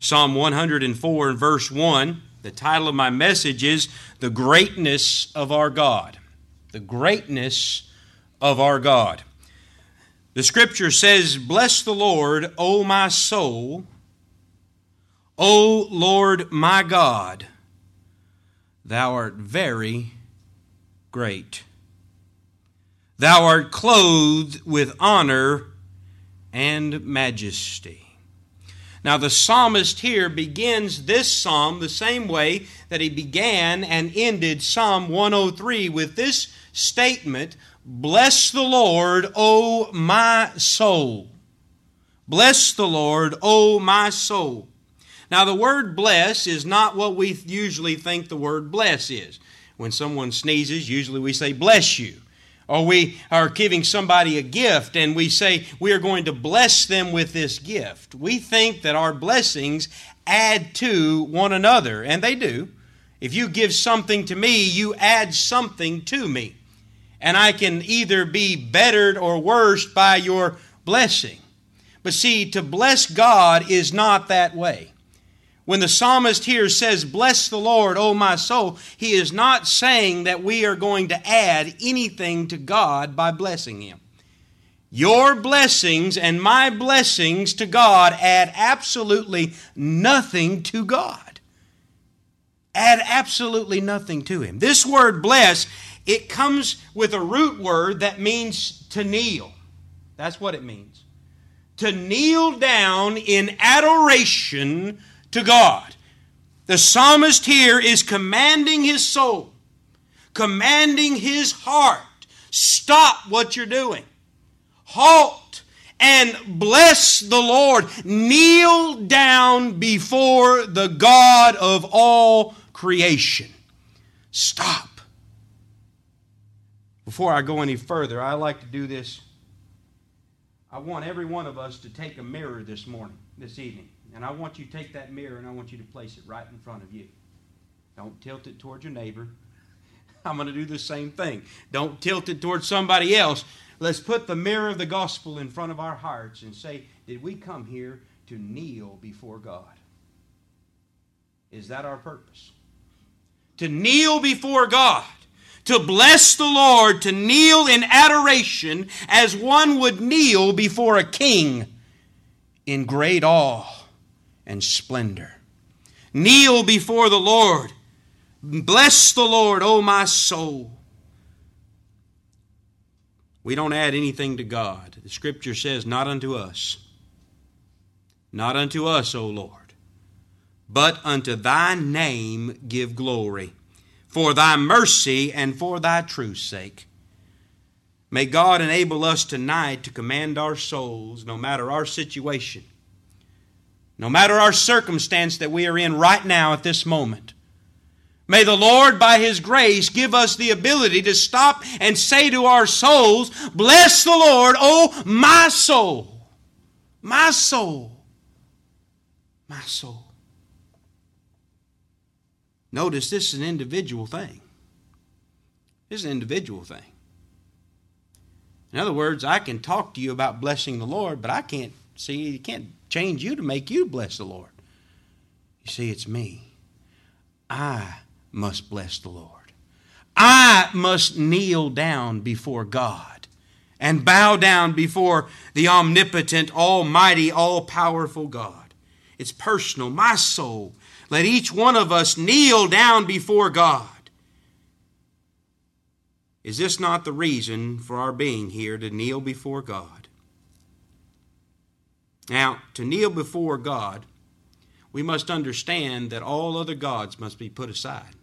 Psalm 104 and verse 1, the title of my message is The Greatness of Our God. The Greatness of Our God. The scripture says, Bless the Lord, O my soul, O Lord my God, thou art very great. Thou art clothed with honor and majesty. Now, the psalmist here begins this psalm the same way that he began and ended Psalm 103 with this statement Bless the Lord, O my soul. Bless the Lord, O my soul. Now, the word bless is not what we usually think the word bless is. When someone sneezes, usually we say bless you or we are giving somebody a gift and we say we are going to bless them with this gift. We think that our blessings add to one another, and they do. If you give something to me, you add something to me. And I can either be bettered or worse by your blessing. But see, to bless God is not that way. When the psalmist here says, Bless the Lord, O my soul, he is not saying that we are going to add anything to God by blessing him. Your blessings and my blessings to God add absolutely nothing to God. Add absolutely nothing to him. This word bless, it comes with a root word that means to kneel. That's what it means. To kneel down in adoration to God. The psalmist here is commanding his soul, commanding his heart stop what you're doing, halt and bless the Lord. Kneel down before the God of all creation. Stop. Before I go any further, I like to do this. I want every one of us to take a mirror this morning, this evening. And I want you to take that mirror and I want you to place it right in front of you. Don't tilt it towards your neighbor. I'm going to do the same thing. Don't tilt it towards somebody else. Let's put the mirror of the gospel in front of our hearts and say, Did we come here to kneel before God? Is that our purpose? To kneel before God, to bless the Lord, to kneel in adoration as one would kneel before a king in great awe and splendor. Kneel before the Lord. Bless the Lord, O my soul. We don't add anything to God. The scripture says, Not unto us. Not unto us, O Lord. But unto thy name give glory, for thy mercy and for thy truth's sake. May God enable us tonight to command our souls, no matter our situation no matter our circumstance that we are in right now at this moment. May the Lord, by His grace, give us the ability to stop and say to our souls, Bless the Lord, oh my soul, my soul, my soul. Notice this is an individual thing. This is an individual thing. In other words, I can talk to you about blessing the Lord, but I can't see, you can't change you to make you bless the Lord. You see, it's me. I must bless the Lord. I must kneel down before God and bow down before the omnipotent, almighty, all powerful God. It's personal, my soul. Let each one of us kneel down before God. Is this not the reason for our being here to kneel before God? Now, to kneel before God, we must understand that all other gods must be put aside.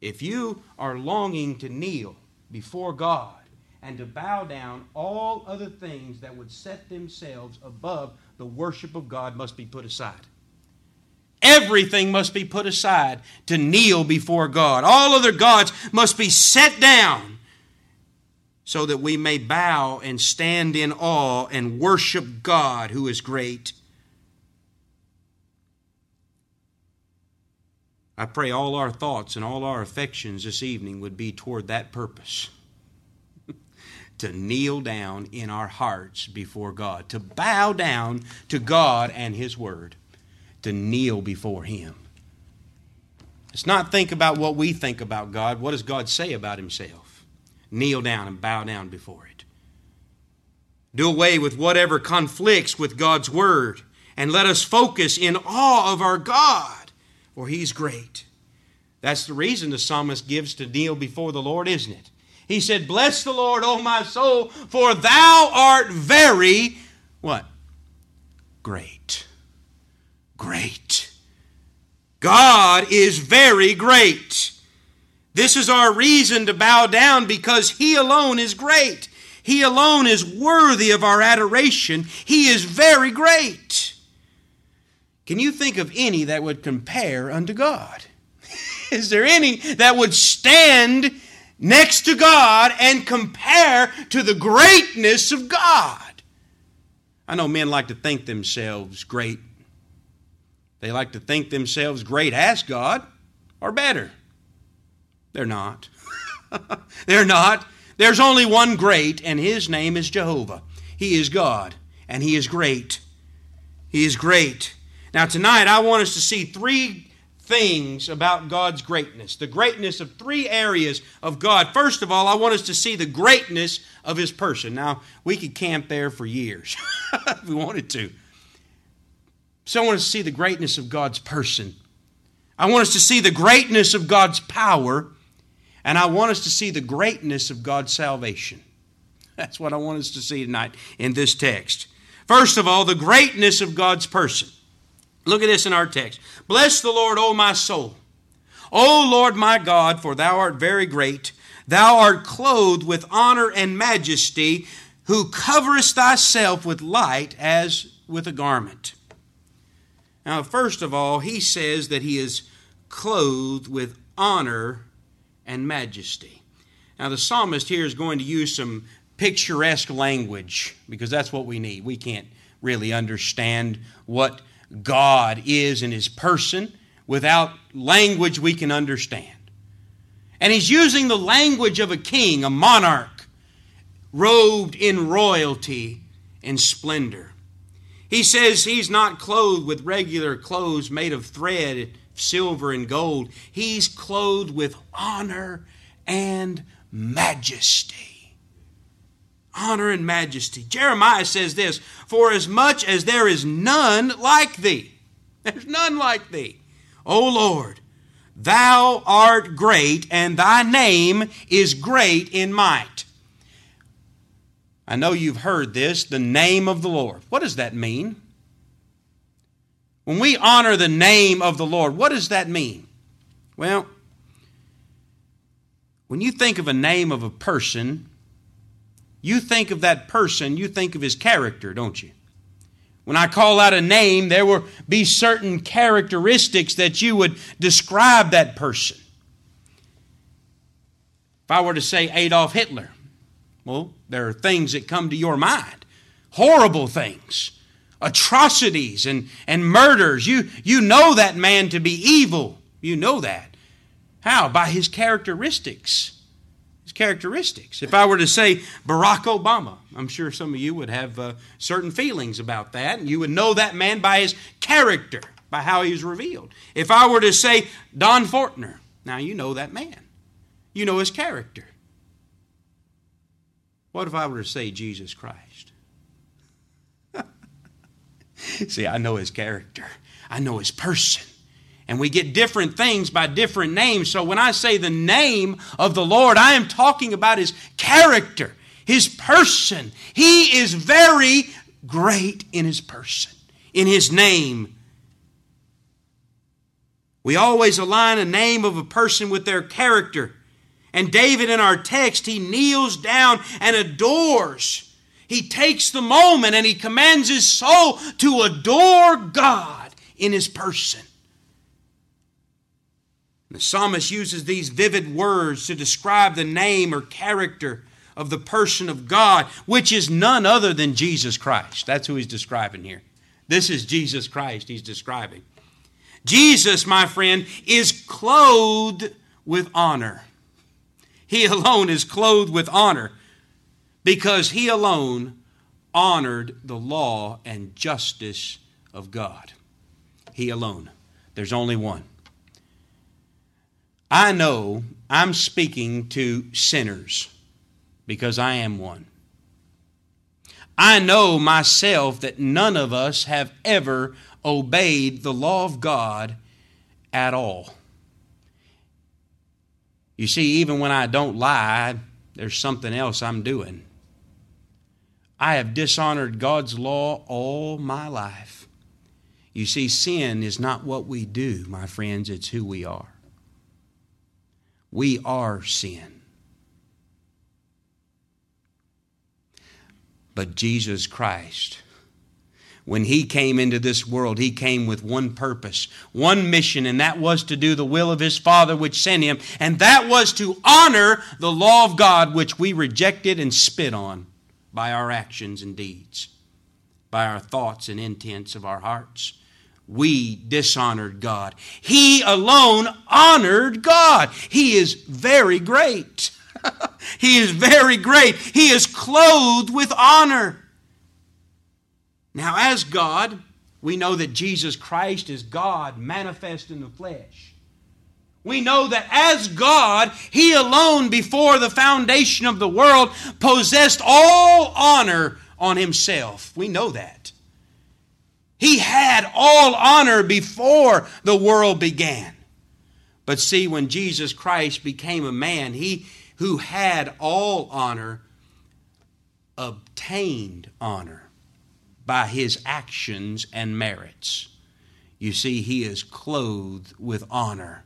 If you are longing to kneel before God and to bow down, all other things that would set themselves above the worship of God must be put aside. Everything must be put aside to kneel before God. All other gods must be set down so that we may bow and stand in awe and worship God who is great. I pray all our thoughts and all our affections this evening would be toward that purpose to kneel down in our hearts before God, to bow down to God and His Word. to kneel before Him. Let's not think about what we think about God. What does God say about Himself? Kneel down and bow down before it. Do away with whatever conflicts with God's Word and let us focus in awe of our God, for He's great. That's the reason the psalmist gives to kneel before the Lord, isn't it? He said, Bless the Lord, O my soul, for thou art very, what? Great. Great. God is very great. This is our reason to bow down because He alone is great. He alone is worthy of our adoration. He is very great. Can you think of any that would compare unto God? is there any that would stand next to God and compare to the greatness of God? I know men like to think themselves great. They like to think themselves great as God or better. They're not. They're not. There's only one great, and his name is Jehovah. He is God, and he is great. He is great. Now, tonight, I want us to see three things about God's greatness, the greatness of three areas of God. First of all, I want us to see the greatness of His person. Now, we could camp there for years if we wanted to. So, I want us to see the greatness of God's person. I want us to see the greatness of God's power, and I want us to see the greatness of God's salvation. That's what I want us to see tonight in this text. First of all, the greatness of God's person. Look at this in our text. Bless the Lord, O my soul. O Lord my God, for thou art very great. Thou art clothed with honor and majesty, who coverest thyself with light as with a garment. Now, first of all, he says that he is clothed with honor and majesty. Now, the psalmist here is going to use some picturesque language because that's what we need. We can't really understand what God is in his person without language we can understand. And he's using the language of a king, a monarch, robed in royalty and splendor. He says he's not clothed with regular clothes made of thread, silver, and gold. He's clothed with honor and majesty honor and majesty. Jeremiah says this For as much as there is none like thee, there's none like thee, O Lord, thou art great, and thy name is great in might. I know you've heard this, the name of the Lord. What does that mean? When we honor the name of the Lord, what does that mean? Well, when you think of a name of a person, you think of that person, you think of his character, don't you? When I call out a name, there will be certain characteristics that you would describe that person. If I were to say Adolf Hitler, well, there are things that come to your mind horrible things, atrocities, and, and murders. You, you know that man to be evil. You know that. How? By his characteristics His characteristics. If I were to say Barack Obama, I'm sure some of you would have uh, certain feelings about that, and you would know that man by his character, by how he was revealed. If I were to say Don Fortner, now you know that man, you know his character. What if I were to say Jesus Christ? See, I know his character, I know his person. And we get different things by different names. So when I say the name of the Lord, I am talking about his character, his person. He is very great in his person, in his name. We always align a name of a person with their character. And David in our text, he kneels down and adores. He takes the moment and he commands his soul to adore God in his person. The psalmist uses these vivid words to describe the name or character of the person of God, which is none other than Jesus Christ. That's who he's describing here. This is Jesus Christ he's describing. Jesus, my friend, is clothed with honor. He alone is clothed with honor because he alone honored the law and justice of God. He alone. There's only one. I know I'm speaking to sinners because I am one. I know myself that none of us have ever obeyed the law of God at all. You see, even when I don't lie, there's something else I'm doing. I have dishonored God's law all my life. You see, sin is not what we do, my friends, it's who we are. We are sin. But Jesus Christ, when He came into this world, He came with one purpose, one mission, and that was to do the will of His Father which sent Him, and that was to honor the law of God which we rejected and spit on by our actions and deeds, by our thoughts and intents of our hearts we dishonored God. He alone honored God. He is very great. he is very great. He is clothed with honor. Now, as God, we know that Jesus Christ is God manifest in the flesh. We know that as God, He alone, before the foundation of the world, possessed all honor on Himself. We know that. He had all honor before the world began. But see, when Jesus Christ became a man, he who had all honor obtained honor by his actions and merits. You see, he is clothed with honor.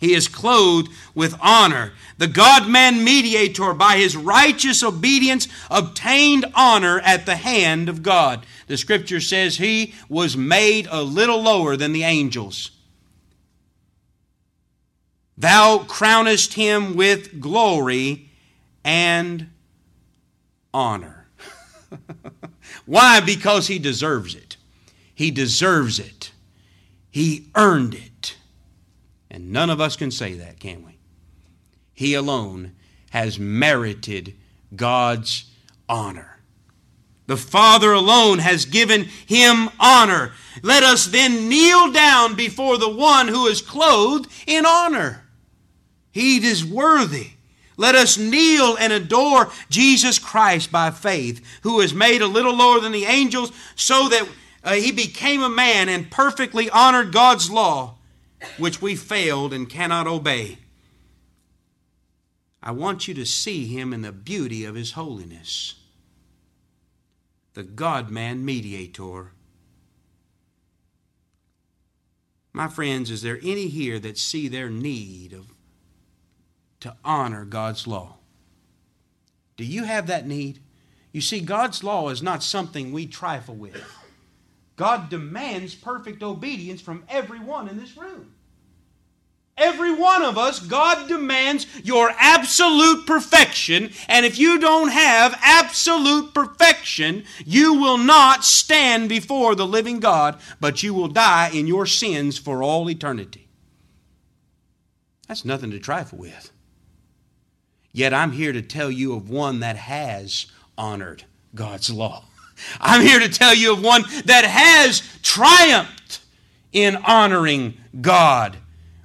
He is clothed with honor. The God man mediator, by his righteous obedience, obtained honor at the hand of God. The scripture says he was made a little lower than the angels. Thou crownest him with glory and honor. Why? Because he deserves it. He deserves it. He earned it. And none of us can say that, can we? He alone has merited God's honor. The Father alone has given him honor. Let us then kneel down before the one who is clothed in honor. He is worthy. Let us kneel and adore Jesus Christ by faith, who is made a little lower than the angels, so that uh, he became a man and perfectly honored God's law which we failed and cannot obey. I want you to see him in the beauty of his holiness. The God man mediator. My friends, is there any here that see their need of to honor God's law? Do you have that need? You see, God's law is not something we trifle with. God demands perfect obedience from everyone in this room. Every one of us, God demands your absolute perfection. And if you don't have absolute perfection, you will not stand before the living God, but you will die in your sins for all eternity. That's nothing to trifle with. Yet I'm here to tell you of one that has honored God's law. I'm here to tell you of one that has triumphed in honoring God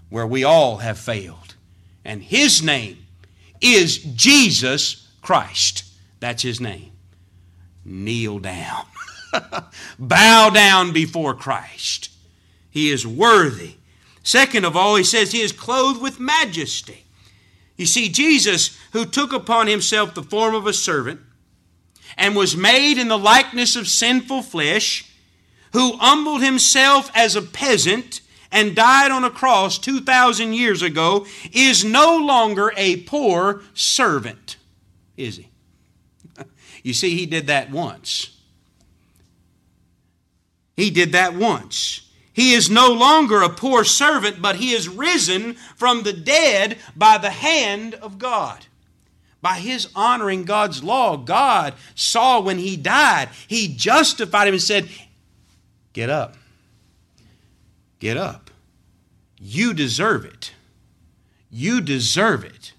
where we all have failed. And His name is Jesus Christ. That's His name. Kneel down, bow down before Christ. He is worthy. Second of all, He says He is clothed with majesty. You see, Jesus, who took upon Himself the form of a servant, and was made in the likeness of sinful flesh, who humbled himself as a peasant and died on a cross 2,000 years ago, is no longer a poor servant, is he? You see, he did that once. He did that once. He is no longer a poor servant, but he is risen from the dead by the hand of God by his honoring God's law, God saw when he died, he justified him and said, Get up. Get up. You deserve it. You deserve it.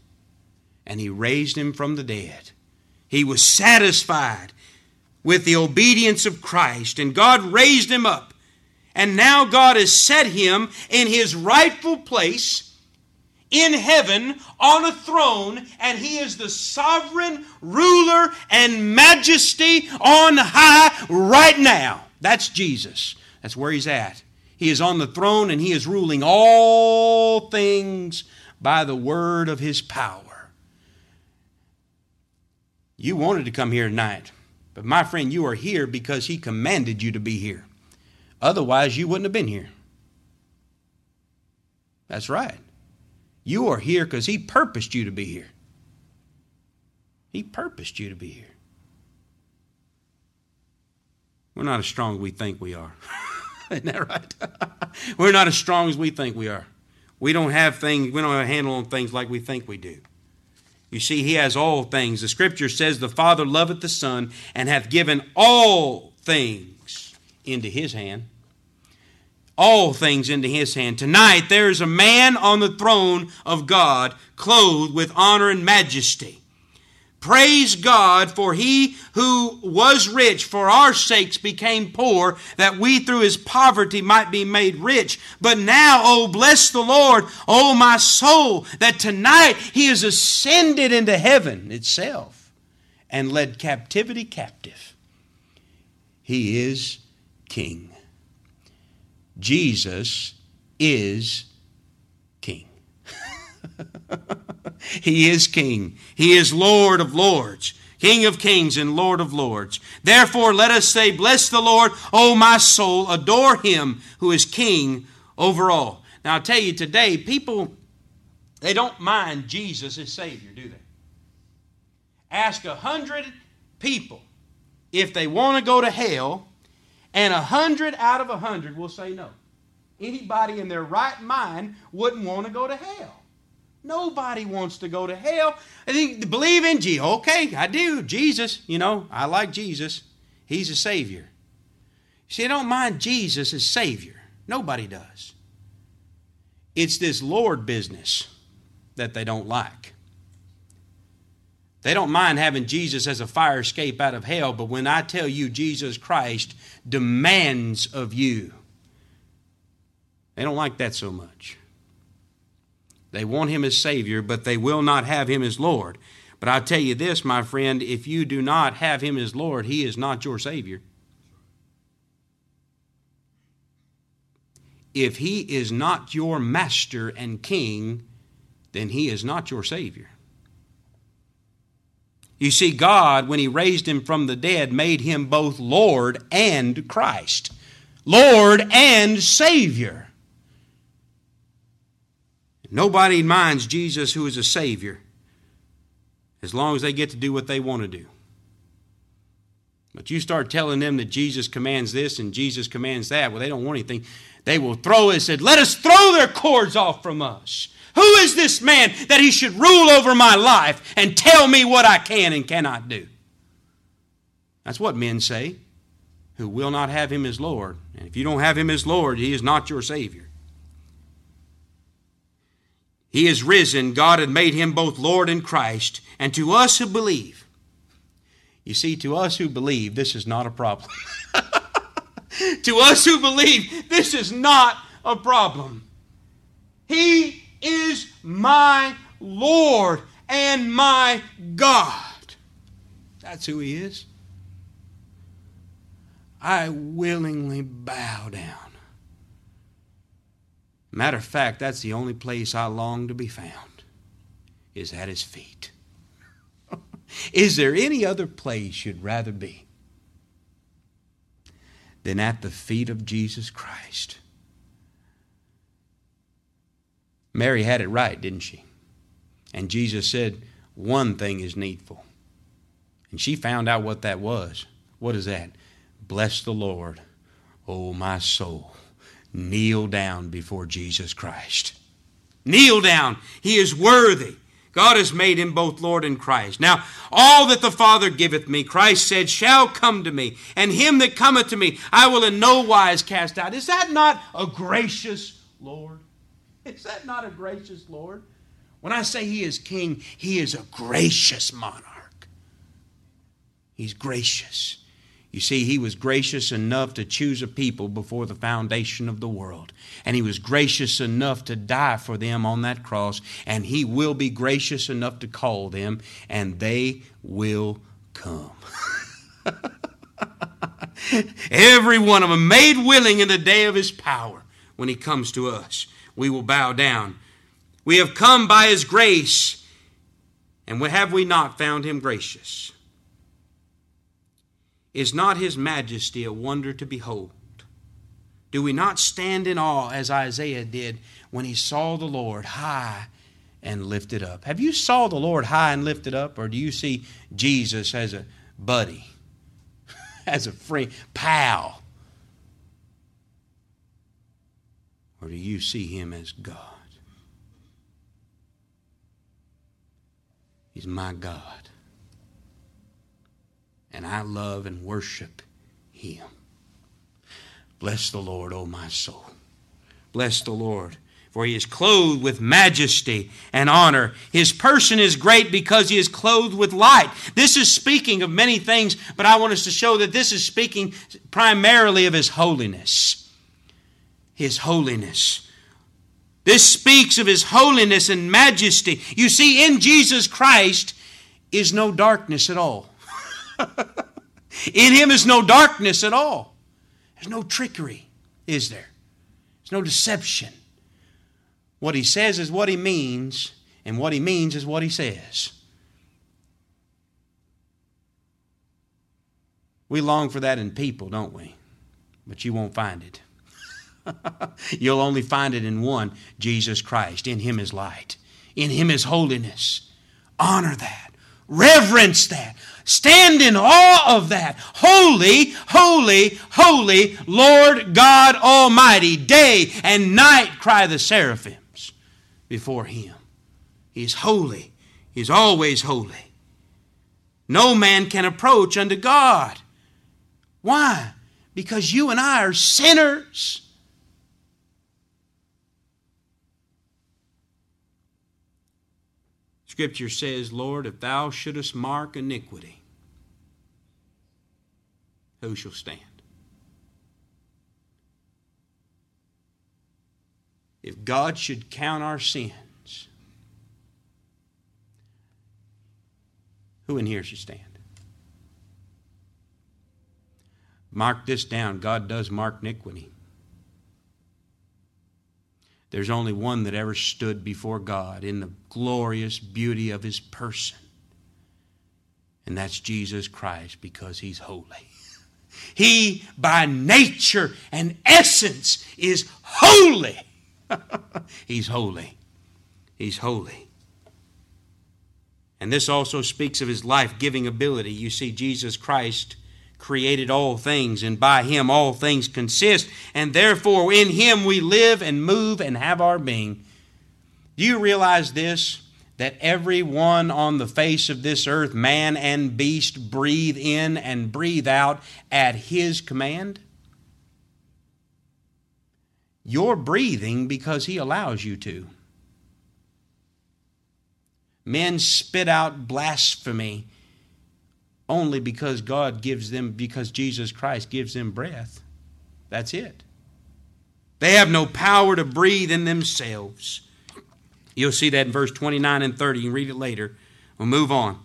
And he raised him from the dead. He was satisfied with the obedience of Christ, and God raised him up And now God has set him in his rightful place in heaven on a throne, and he is the sovereign ruler and majesty on high right now. That's Jesus. That's where he's at. He is on the throne and he is ruling all things by the word of his power. You wanted to come here tonight, but my friend, you are here because he commanded you to be here. Otherwise, you wouldn't have been here. That's right. You are here because He purposed you to be here. He purposed you to be here. We're not as strong as we think we are. Isn't that right? We're not as strong as we think we are. We don't have things, we don't have a handle on things like we think we do. You see, he has all things. The scripture says, The Father loveth the Son and hath given all things into his hand all things into his hand. Tonight there is a man on the throne of God, clothed with honor and majesty. Praise God, for he who was rich for our sakes became poor, that we through his poverty might be made rich. But now, oh, bless the Lord, oh, my soul, that tonight he is ascended into heaven itself and led captivity captive. He is King. Jesus is King. he is King. He is Lord of lords. King of kings and Lord of lords. Therefore, let us say, Bless the Lord, O my soul, adore him who is King over all. Now, I'll tell you today, people, they don't mind Jesus as Savior, do they? Ask a hundred people if they want to go to hell and a hundred out of a hundred will say no. Anybody in their right mind wouldn't want to go to hell. Nobody wants to go to hell. I think believe in Jesus. Okay, I do. Jesus, you know, I like Jesus. He's a Savior. See, I don't mind Jesus as Savior. Nobody does. It's this Lord business that they don't like. They don't mind having Jesus as a fire escape out of hell, but when I tell you Jesus Christ demands of you, they don't like that so much. They want him as Savior, but they will not have him as Lord. But I tell you this, my friend, if you do not have him as Lord, he is not your Savior. If he is not your master and king, then he is not your Savior. You see, God, when He raised Him from the dead, made Him both Lord and Christ, Lord and Savior. Nobody minds Jesus, who is a Savior, as long as they get to do what they want to do. But you start telling them that Jesus commands this and Jesus commands that, well, they don't want anything. They will throw and said, Let us throw their cords off from us. Who is this man that he should rule over my life and tell me what I can and cannot do? That's what men say who will not have him as Lord. And if you don't have him as Lord, he is not your Savior. He is risen. God had made him both Lord and Christ. And to us who believe, you see, to us who believe, this is not a problem. to us who believe, this is not a problem. He is my Lord and my God. That's who He is. I willingly bow down. Matter of fact, that's the only place I long to be found, is at His feet. is there any other place you'd rather be than at the feet of Jesus Christ? Mary had it right, didn't she? And Jesus said, One thing is needful. And she found out what that was. What is that? Bless the Lord, O my soul. Kneel down before Jesus Christ. Kneel down. He is worthy. God has made him both Lord and Christ. Now, all that the Father giveth me, Christ said, shall come to me, and him that cometh to me, I will in no wise cast out. Is that not a gracious Lord? Is that not a gracious Lord? When I say He is King, He is a gracious monarch. He's gracious. You see, he was gracious enough to choose a people before the foundation of the world. And he was gracious enough to die for them on that cross. And he will be gracious enough to call them, and they will come. Every one of them made willing in the day of his power when he comes to us. We will bow down. We have come by his grace, and have we not found him gracious? Is not his majesty a wonder to behold? Do we not stand in awe as Isaiah did when he saw the Lord high and lifted up? Have you saw the Lord high and lifted up, or do you see Jesus as a buddy, as a friend, pal? Or do you see him as God? He's my God and I love and worship him. Bless the Lord, O my soul. Bless the Lord, for he is clothed with majesty and honor. His person is great because he is clothed with light. This is speaking of many things, but I want us to show that this is speaking primarily of his holiness. His holiness. This speaks of his holiness and majesty. You see, in Jesus Christ is no darkness at all. In him is no darkness at all. There's no trickery, is there? There's no deception. What he says is what he means, and what he means is what he says. We long for that in people, don't we? But you won't find it. You'll only find it in one Jesus Christ. In Him is light, in Him is holiness. Honor that, reverence that, Stand in awe of that. Holy, holy, holy Lord God Almighty. Day and night cry the seraphims before Him. He is holy. He is always holy. No man can approach unto God. Why? Because you and I are sinners. Scripture says, Lord, if thou shouldest mark iniquity, who shall stand? If God should count our sins, who in here should stand? Mark this down God does mark iniquity. There's only one that ever stood before God in the glorious beauty of his person. And that's Jesus Christ because he's holy. He, by nature and essence, is holy. he's holy. He's holy. And this also speaks of his life giving ability. You see, Jesus Christ created all things, and by him all things consist, and therefore in him we live and move and have our being. Do you realize this? That every one on the face of this earth, man and beast, breathe in and breathe out at his command? You're breathing because he allows you to. Men spit out blasphemy only because God gives them, because Jesus Christ gives them breath. That's it. They have no power to breathe in themselves. You'll see that in verse 29 and 30. You can read it later. We'll move on.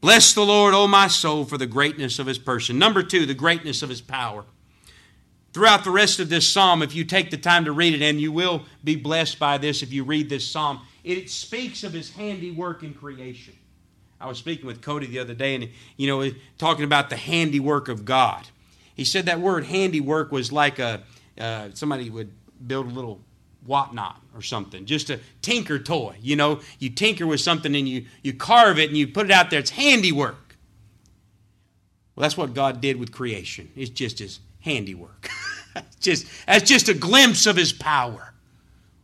Bless the Lord, O my soul, for the greatness of his person. Number two, the greatness of his power. Throughout the rest of this psalm, if you take the time to read it, and you will be blessed by this if you read this psalm, it speaks of his handiwork in creation. I was speaking with Cody the other day, and you know, talking about the handiwork of God. He said that word handiwork was like a uh, somebody would build a little whatnot or something, just a tinker toy. You know, you tinker with something and you you carve it and you put it out there. It's handiwork. Well, that's what God did with creation. It's just His handiwork. just that's just a glimpse of His power,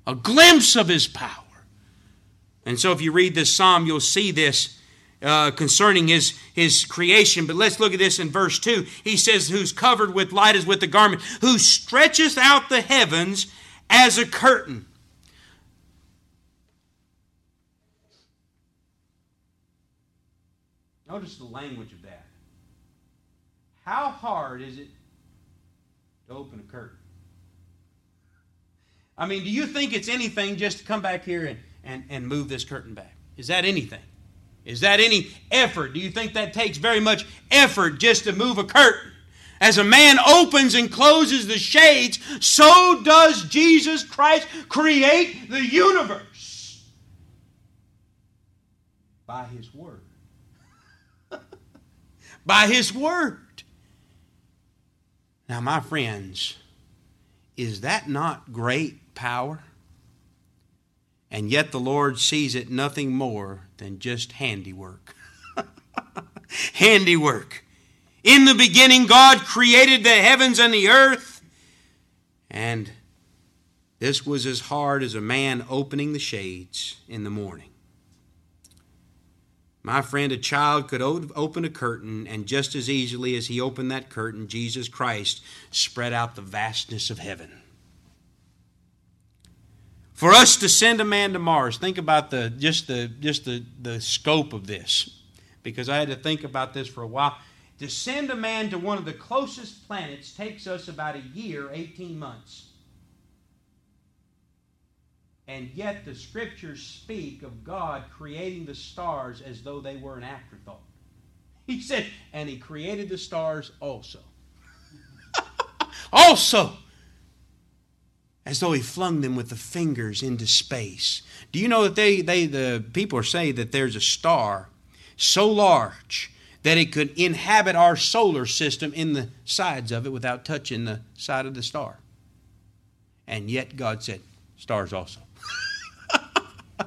a glimpse of His power. And so, if you read this psalm, you'll see this uh, concerning his, his creation. But let's look at this in verse 2. He says, Who's covered with light as with a garment, who stretcheth out the heavens as a curtain. Notice the language of that. How hard is it to open a curtain? I mean, do you think it's anything just to come back here and, and, and move this curtain back? Is that anything? Is that any effort? Do you think that takes very much effort just to move a curtain? As a man opens and closes the shades, so does Jesus Christ create the universe by His Word. by His Word. Now, my friends, is that not great power? And yet the Lord sees it nothing more than just handiwork. handiwork. In the beginning, God created the heavens and the earth. And this was as hard as a man opening the shades in the morning. My friend, a child could open a curtain, and just as easily as he opened that curtain, Jesus Christ spread out the vastness of heaven. For us to send a man to Mars, think about the just the just the, the scope of this. Because I had to think about this for a while. To send a man to one of the closest planets takes us about a year, 18 months. And yet the scriptures speak of God creating the stars as though they were an afterthought. He said, and he created the stars also. also as though he flung them with the fingers into space. Do you know that they, they the people saying that there's a star so large that it could inhabit our solar system in the sides of it without touching the side of the star. And yet God said, stars also.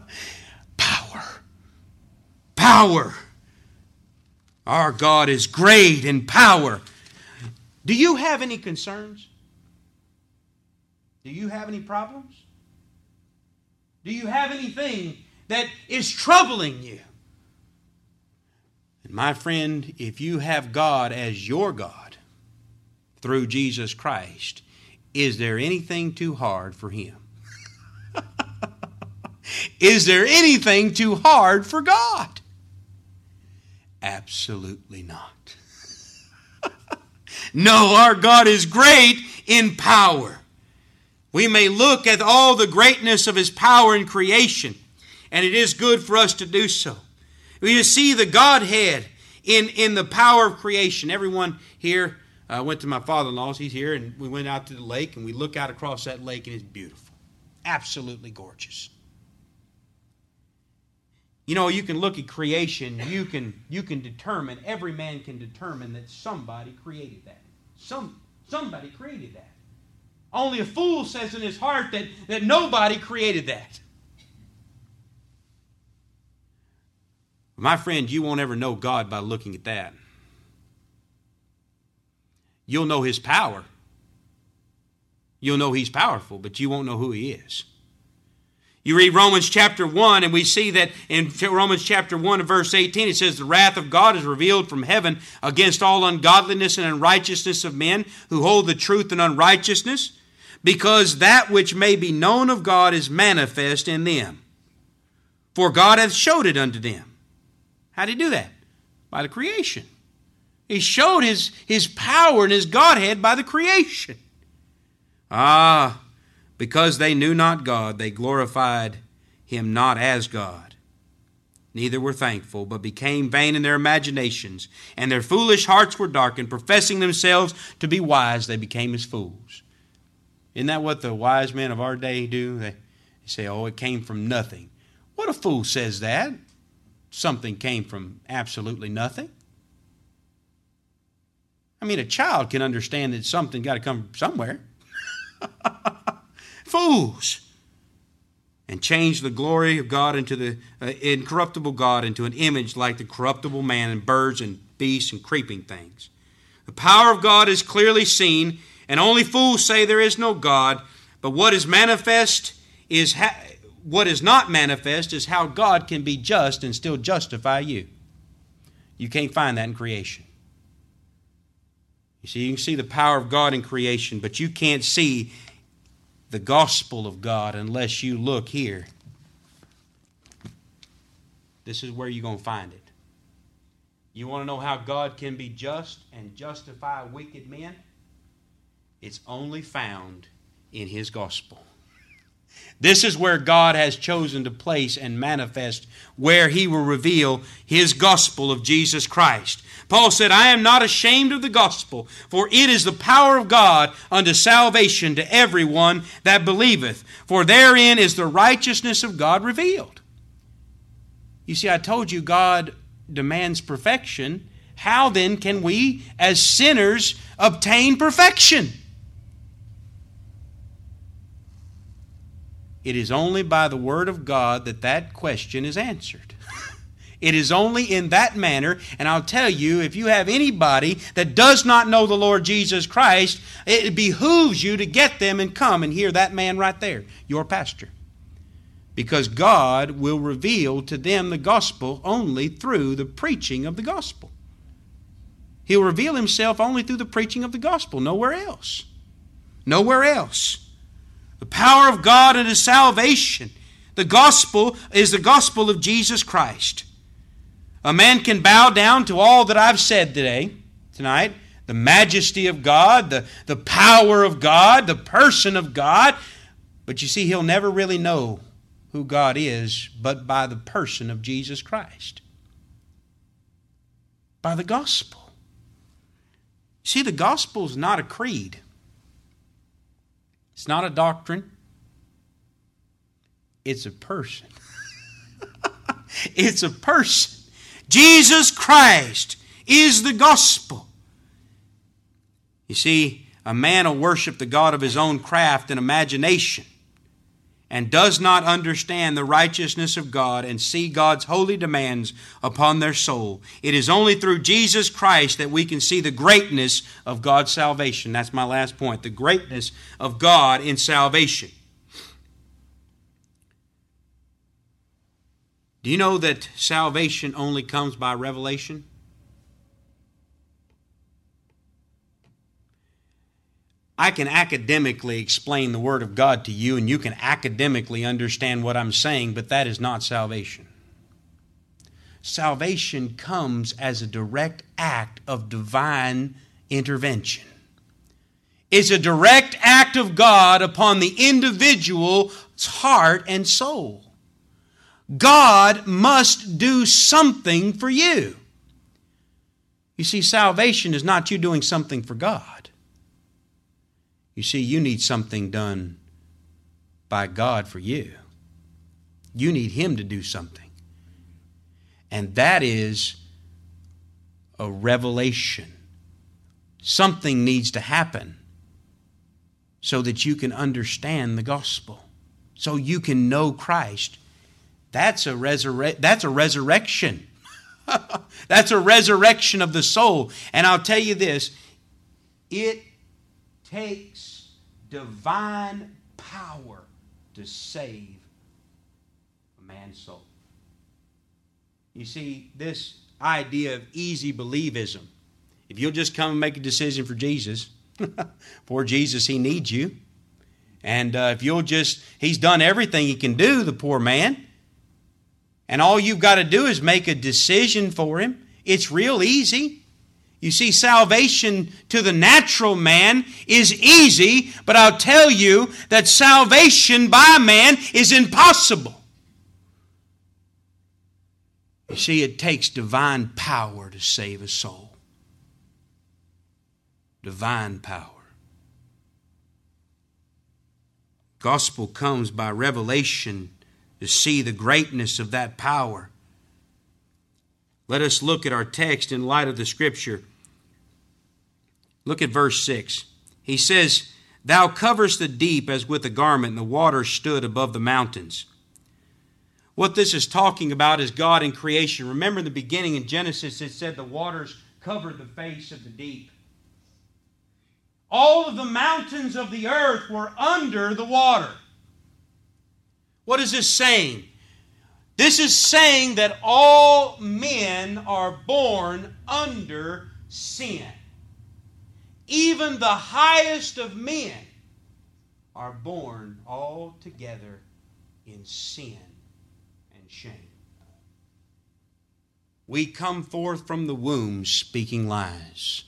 Power. Power. Our God is great in power. Do you have any concerns? Do you have any problems? Do you have anything that is troubling you? And my friend, if you have God as your God through Jesus Christ, is there anything too hard for Him? is there anything too hard for God? Absolutely not. no, our God is great in power. We may look at all the greatness of His power in creation, and it is good for us to do so. We see the Godhead in, in the power of creation. Everyone here uh, went to my father in law's, he's here, and we went out to the lake, and we look out across that lake, and it's beautiful. Absolutely gorgeous. You know, you can look at creation, you can, you can determine, every man can determine that somebody created that. Some, somebody created that. Only a fool says in his heart that, that nobody created that. My friend, you won't ever know God by looking at that. You'll know His power. You'll know He's powerful, but you won't know who He is. You read Romans chapter 1, and we see that in Romans chapter 1 and verse 18, it says, The wrath of God is revealed from heaven against all ungodliness and unrighteousness of men who hold the truth in unrighteousness because that which may be known of God is manifest in them. For God hath showed it unto them. How did he do that? By the creation. He showed his, his power and his Godhead by the creation. Ah, because they knew not God, they glorified him not as God. Neither were thankful, but became vain in their imaginations, and their foolish hearts were darkened. Professing themselves to be wise, they became as fools. Isn't that what the wise men of our day do? They say, oh, it came from nothing. What a fool says that? Something came from absolutely nothing. I mean, a child can understand that something got to come from somewhere. Fools. And change the glory of God into the uh, incorruptible God into an image like the corruptible man and birds and beasts and creeping things. The power of God is clearly seen and only fools say there is no God. But what is manifest is ha- what is not manifest is how God can be just and still justify you. You can't find that in creation. You see, you can see the power of God in creation, but you can't see the gospel of God unless you look here. This is where you're going to find it. You want to know how God can be just and justify wicked men? It's only found in His gospel. This is where God has chosen to place and manifest, where He will reveal His gospel of Jesus Christ. Paul said, I am not ashamed of the gospel, for it is the power of God unto salvation to everyone that believeth, for therein is the righteousness of God revealed. You see, I told you God demands perfection. How then can we, as sinners, obtain perfection? It is only by the Word of God that that question is answered. it is only in that manner, and I'll tell you, if you have anybody that does not know the Lord Jesus Christ, it behooves you to get them and come and hear that man right there, your pastor. Because God will reveal to them the gospel only through the preaching of the gospel. He'll reveal himself only through the preaching of the gospel, nowhere else. Nowhere else. The power of God and His salvation. The gospel is the gospel of Jesus Christ. A man can bow down to all that I've said today, tonight, the majesty of God, the, the power of God, the person of God, but you see, he'll never really know who God is but by the person of Jesus Christ. By the gospel. See, the gospel is not a creed. It's not a doctrine, it's a person. it's a person. Jesus Christ is the gospel. You see, a man will worship the God of his own craft and imagination and does not understand the righteousness of God and see God's holy demands upon their soul. It is only through Jesus Christ that we can see the greatness of God's salvation. That's my last point the greatness of God in salvation. Do you know that salvation only comes by revelation? I can academically explain the Word of God to you, and you can academically understand what I'm saying, but that is not salvation. Salvation comes as a direct act of divine intervention. It's a direct act of God upon the individual's heart and soul. God must do something for you. You see, salvation is not you doing something for God. You see, you need something done by God for you. You need Him to do something. And that is a revelation. Something needs to happen so that you can understand the gospel, so you can know Christ. That's a, resurre- that's a resurrection. that's a resurrection of the soul. And I'll tell you this it takes divine power to save a man's soul. You see, this idea of easy believism, if you'll just come and make a decision for Jesus, for Jesus, he needs you. And uh, if you'll just, he's done everything he can do, the poor man. And all you've got to do is make a decision for him. It's real easy. You see, salvation to the natural man is easy, but I'll tell you that salvation by man is impossible. You see, it takes divine power to save a soul. Divine power. Gospel comes by revelation to see the greatness of that power. Let us look at our text in light of the Scripture. Look at verse 6. He says, Thou coverest the deep as with a garment, and the waters stood above the mountains. What this is talking about is God in creation. Remember in the beginning in Genesis, it said the waters covered the face of the deep. All of the mountains of the earth were under the water. What is this saying? This is saying that all men are born under sin even the highest of men are born altogether in sin and shame. we come forth from the womb speaking lies.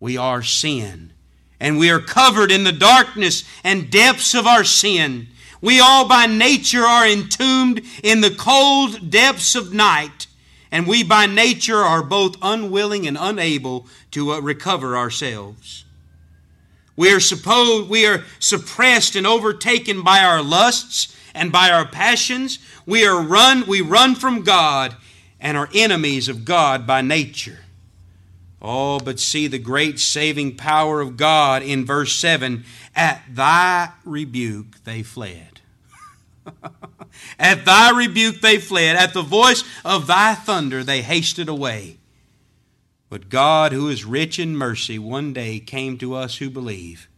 We are sin, and we are covered in the darkness and depths of our sin. We all by nature are entombed in the cold depths of night, and we by nature are both unwilling and unable to uh, recover ourselves. We are supposed we are suppressed and overtaken by our lusts and by our passions. We are run we run from God and are enemies of God by nature. Oh, but see the great saving power of God in verse 7 At thy rebuke they fled. At thy rebuke they fled. At the voice of thy thunder they hasted away. But God, who is rich in mercy, one day came to us who believe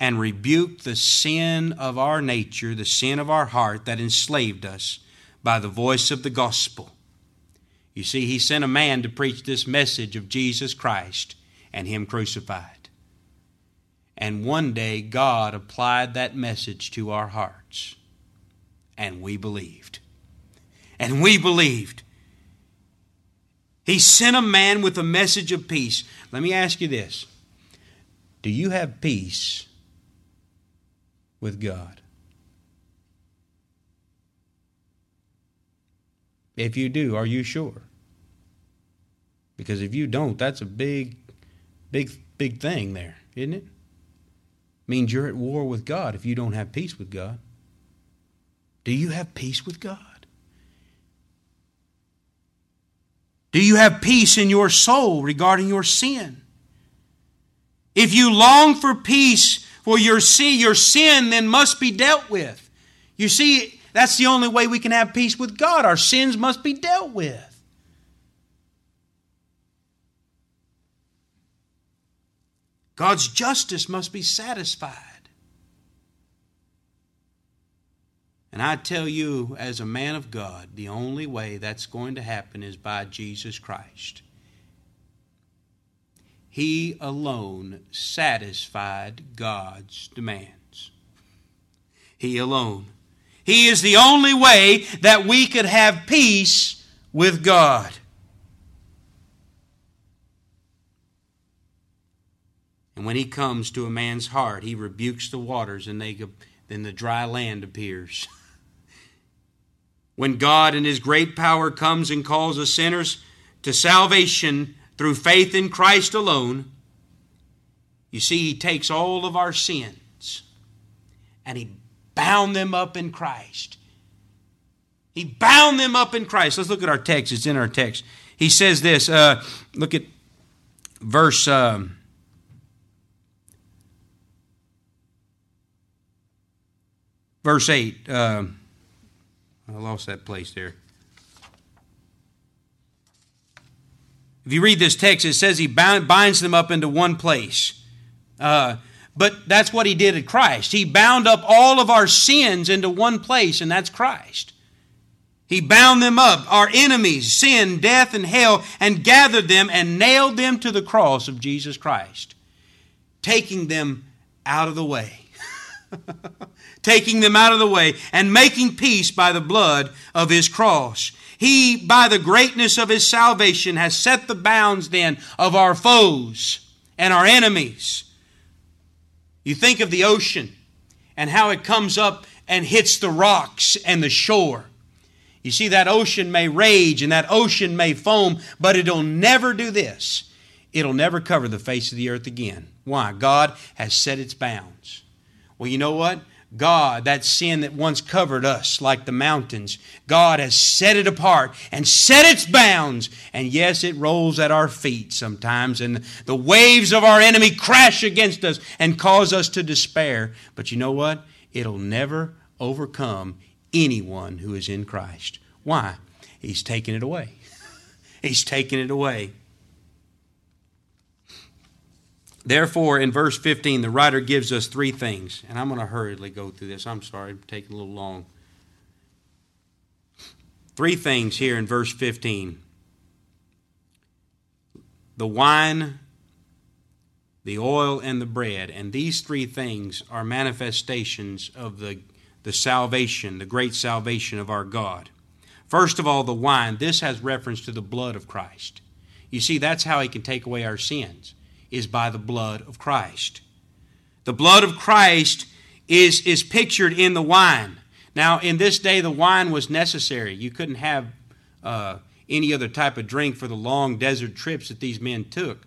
and rebuked the sin of our nature, the sin of our heart that enslaved us by the voice of the gospel. You see, he sent a man to preach this message of Jesus Christ and him crucified. And one day God applied that message to our hearts. And we believed. And we believed. He sent a man with a message of peace. Let me ask you this Do you have peace with God? If you do, are you sure? Because if you don't, that's a big, big, big thing there, isn't it? Means you're at war with God if you don't have peace with God. Do you have peace with God? Do you have peace in your soul regarding your sin? If you long for peace for your sin, your sin then must be dealt with. You see, that's the only way we can have peace with God. Our sins must be dealt with. God's justice must be satisfied. And I tell you, as a man of God, the only way that's going to happen is by Jesus Christ. He alone satisfied God's demands. He alone. He is the only way that we could have peace with God. And when he comes to a man's heart, he rebukes the waters, and they, then the dry land appears. when God in his great power comes and calls us sinners to salvation through faith in Christ alone, you see, he takes all of our sins and he bound them up in Christ. He bound them up in Christ. Let's look at our text. It's in our text. He says this. Uh, look at verse. Um, verse 8. Uh, I lost that place there. If you read this text, it says he binds them up into one place. Uh, but that's what he did at Christ. He bound up all of our sins into one place, and that's Christ. He bound them up, our enemies, sin, death, and hell, and gathered them and nailed them to the cross of Jesus Christ, taking them out of the way. taking them out of the way, and making peace by the blood of his cross. He, by the greatness of his salvation, has set the bounds then of our foes and our enemies. You think of the ocean and how it comes up and hits the rocks and the shore. You see, that ocean may rage and that ocean may foam, but it'll never do this. It'll never cover the face of the earth again. Why? God has set its bounds. Well, you know what? God, that sin that once covered us like the mountains, God has set it apart and set its bounds. And yes, it rolls at our feet sometimes, and the waves of our enemy crash against us and cause us to despair. But you know what? It'll never overcome anyone who is in Christ. Why? He's taken it away. He's taken it away. Therefore, in verse 15, the writer gives us three things. And I'm going to hurriedly go through this. I'm sorry, I'm taking a little long. Three things here in verse 15 the wine, the oil, and the bread. And these three things are manifestations of the, the salvation, the great salvation of our God. First of all, the wine. This has reference to the blood of Christ. You see, that's how he can take away our sins, is by the blood of Christ. The blood of Christ is, is pictured in the wine. Now, in this day, the wine was necessary. You couldn't have uh, any other type of drink for the long desert trips that these men took.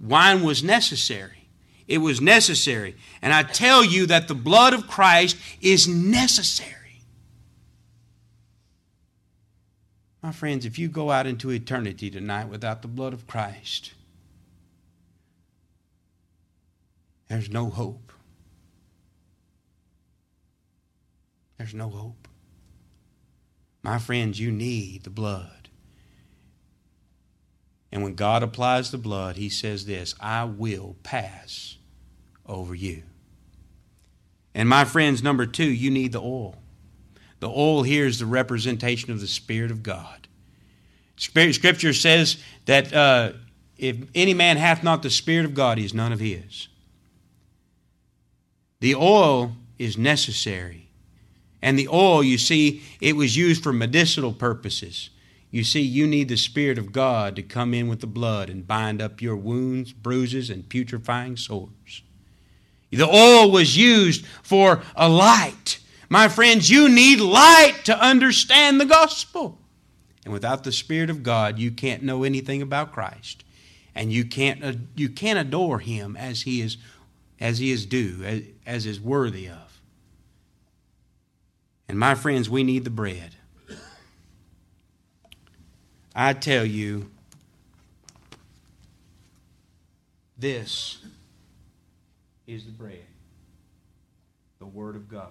Wine was necessary. It was necessary. And I tell you that the blood of Christ is necessary. My friends, if you go out into eternity tonight without the blood of Christ, there's no hope. There's no hope. My friends, you need the blood. And when God applies the blood, He says this I will pass over you. And my friends, number two, you need the oil. The oil here is the representation of the Spirit of God. Scripture says that uh, if any man hath not the Spirit of God, he is none of his. The oil is necessary. And the oil, you see, it was used for medicinal purposes. You see, you need the Spirit of God to come in with the blood and bind up your wounds, bruises, and putrefying sores. The oil was used for a light. My friends, you need light to understand the gospel. And without the Spirit of God, you can't know anything about Christ. And you can't, uh, you can't adore Him as He is, as he is due, as, is worthy of. And my friends, we need the bread. I tell you, this is the bread, the Word of God.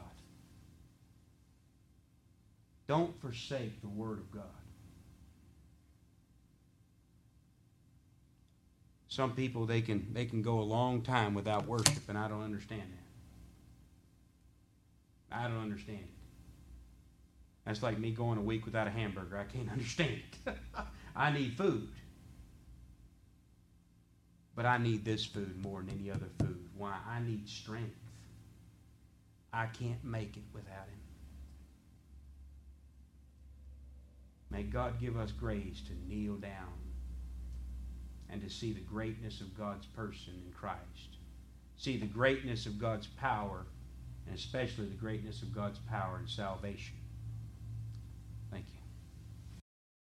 Don't forsake the Word of God. Some people they can they can go a long time without worship, and I don't understand that. I don't understand it. That's like me going a week without a hamburger. I can't understand it. I need food. But I need this food more than any other food. Why? I need strength. I can't make it without Him. May God give us grace to kneel down and to see the greatness of God's person in Christ. See the greatness of God's power, and especially the greatness of God's power in salvation.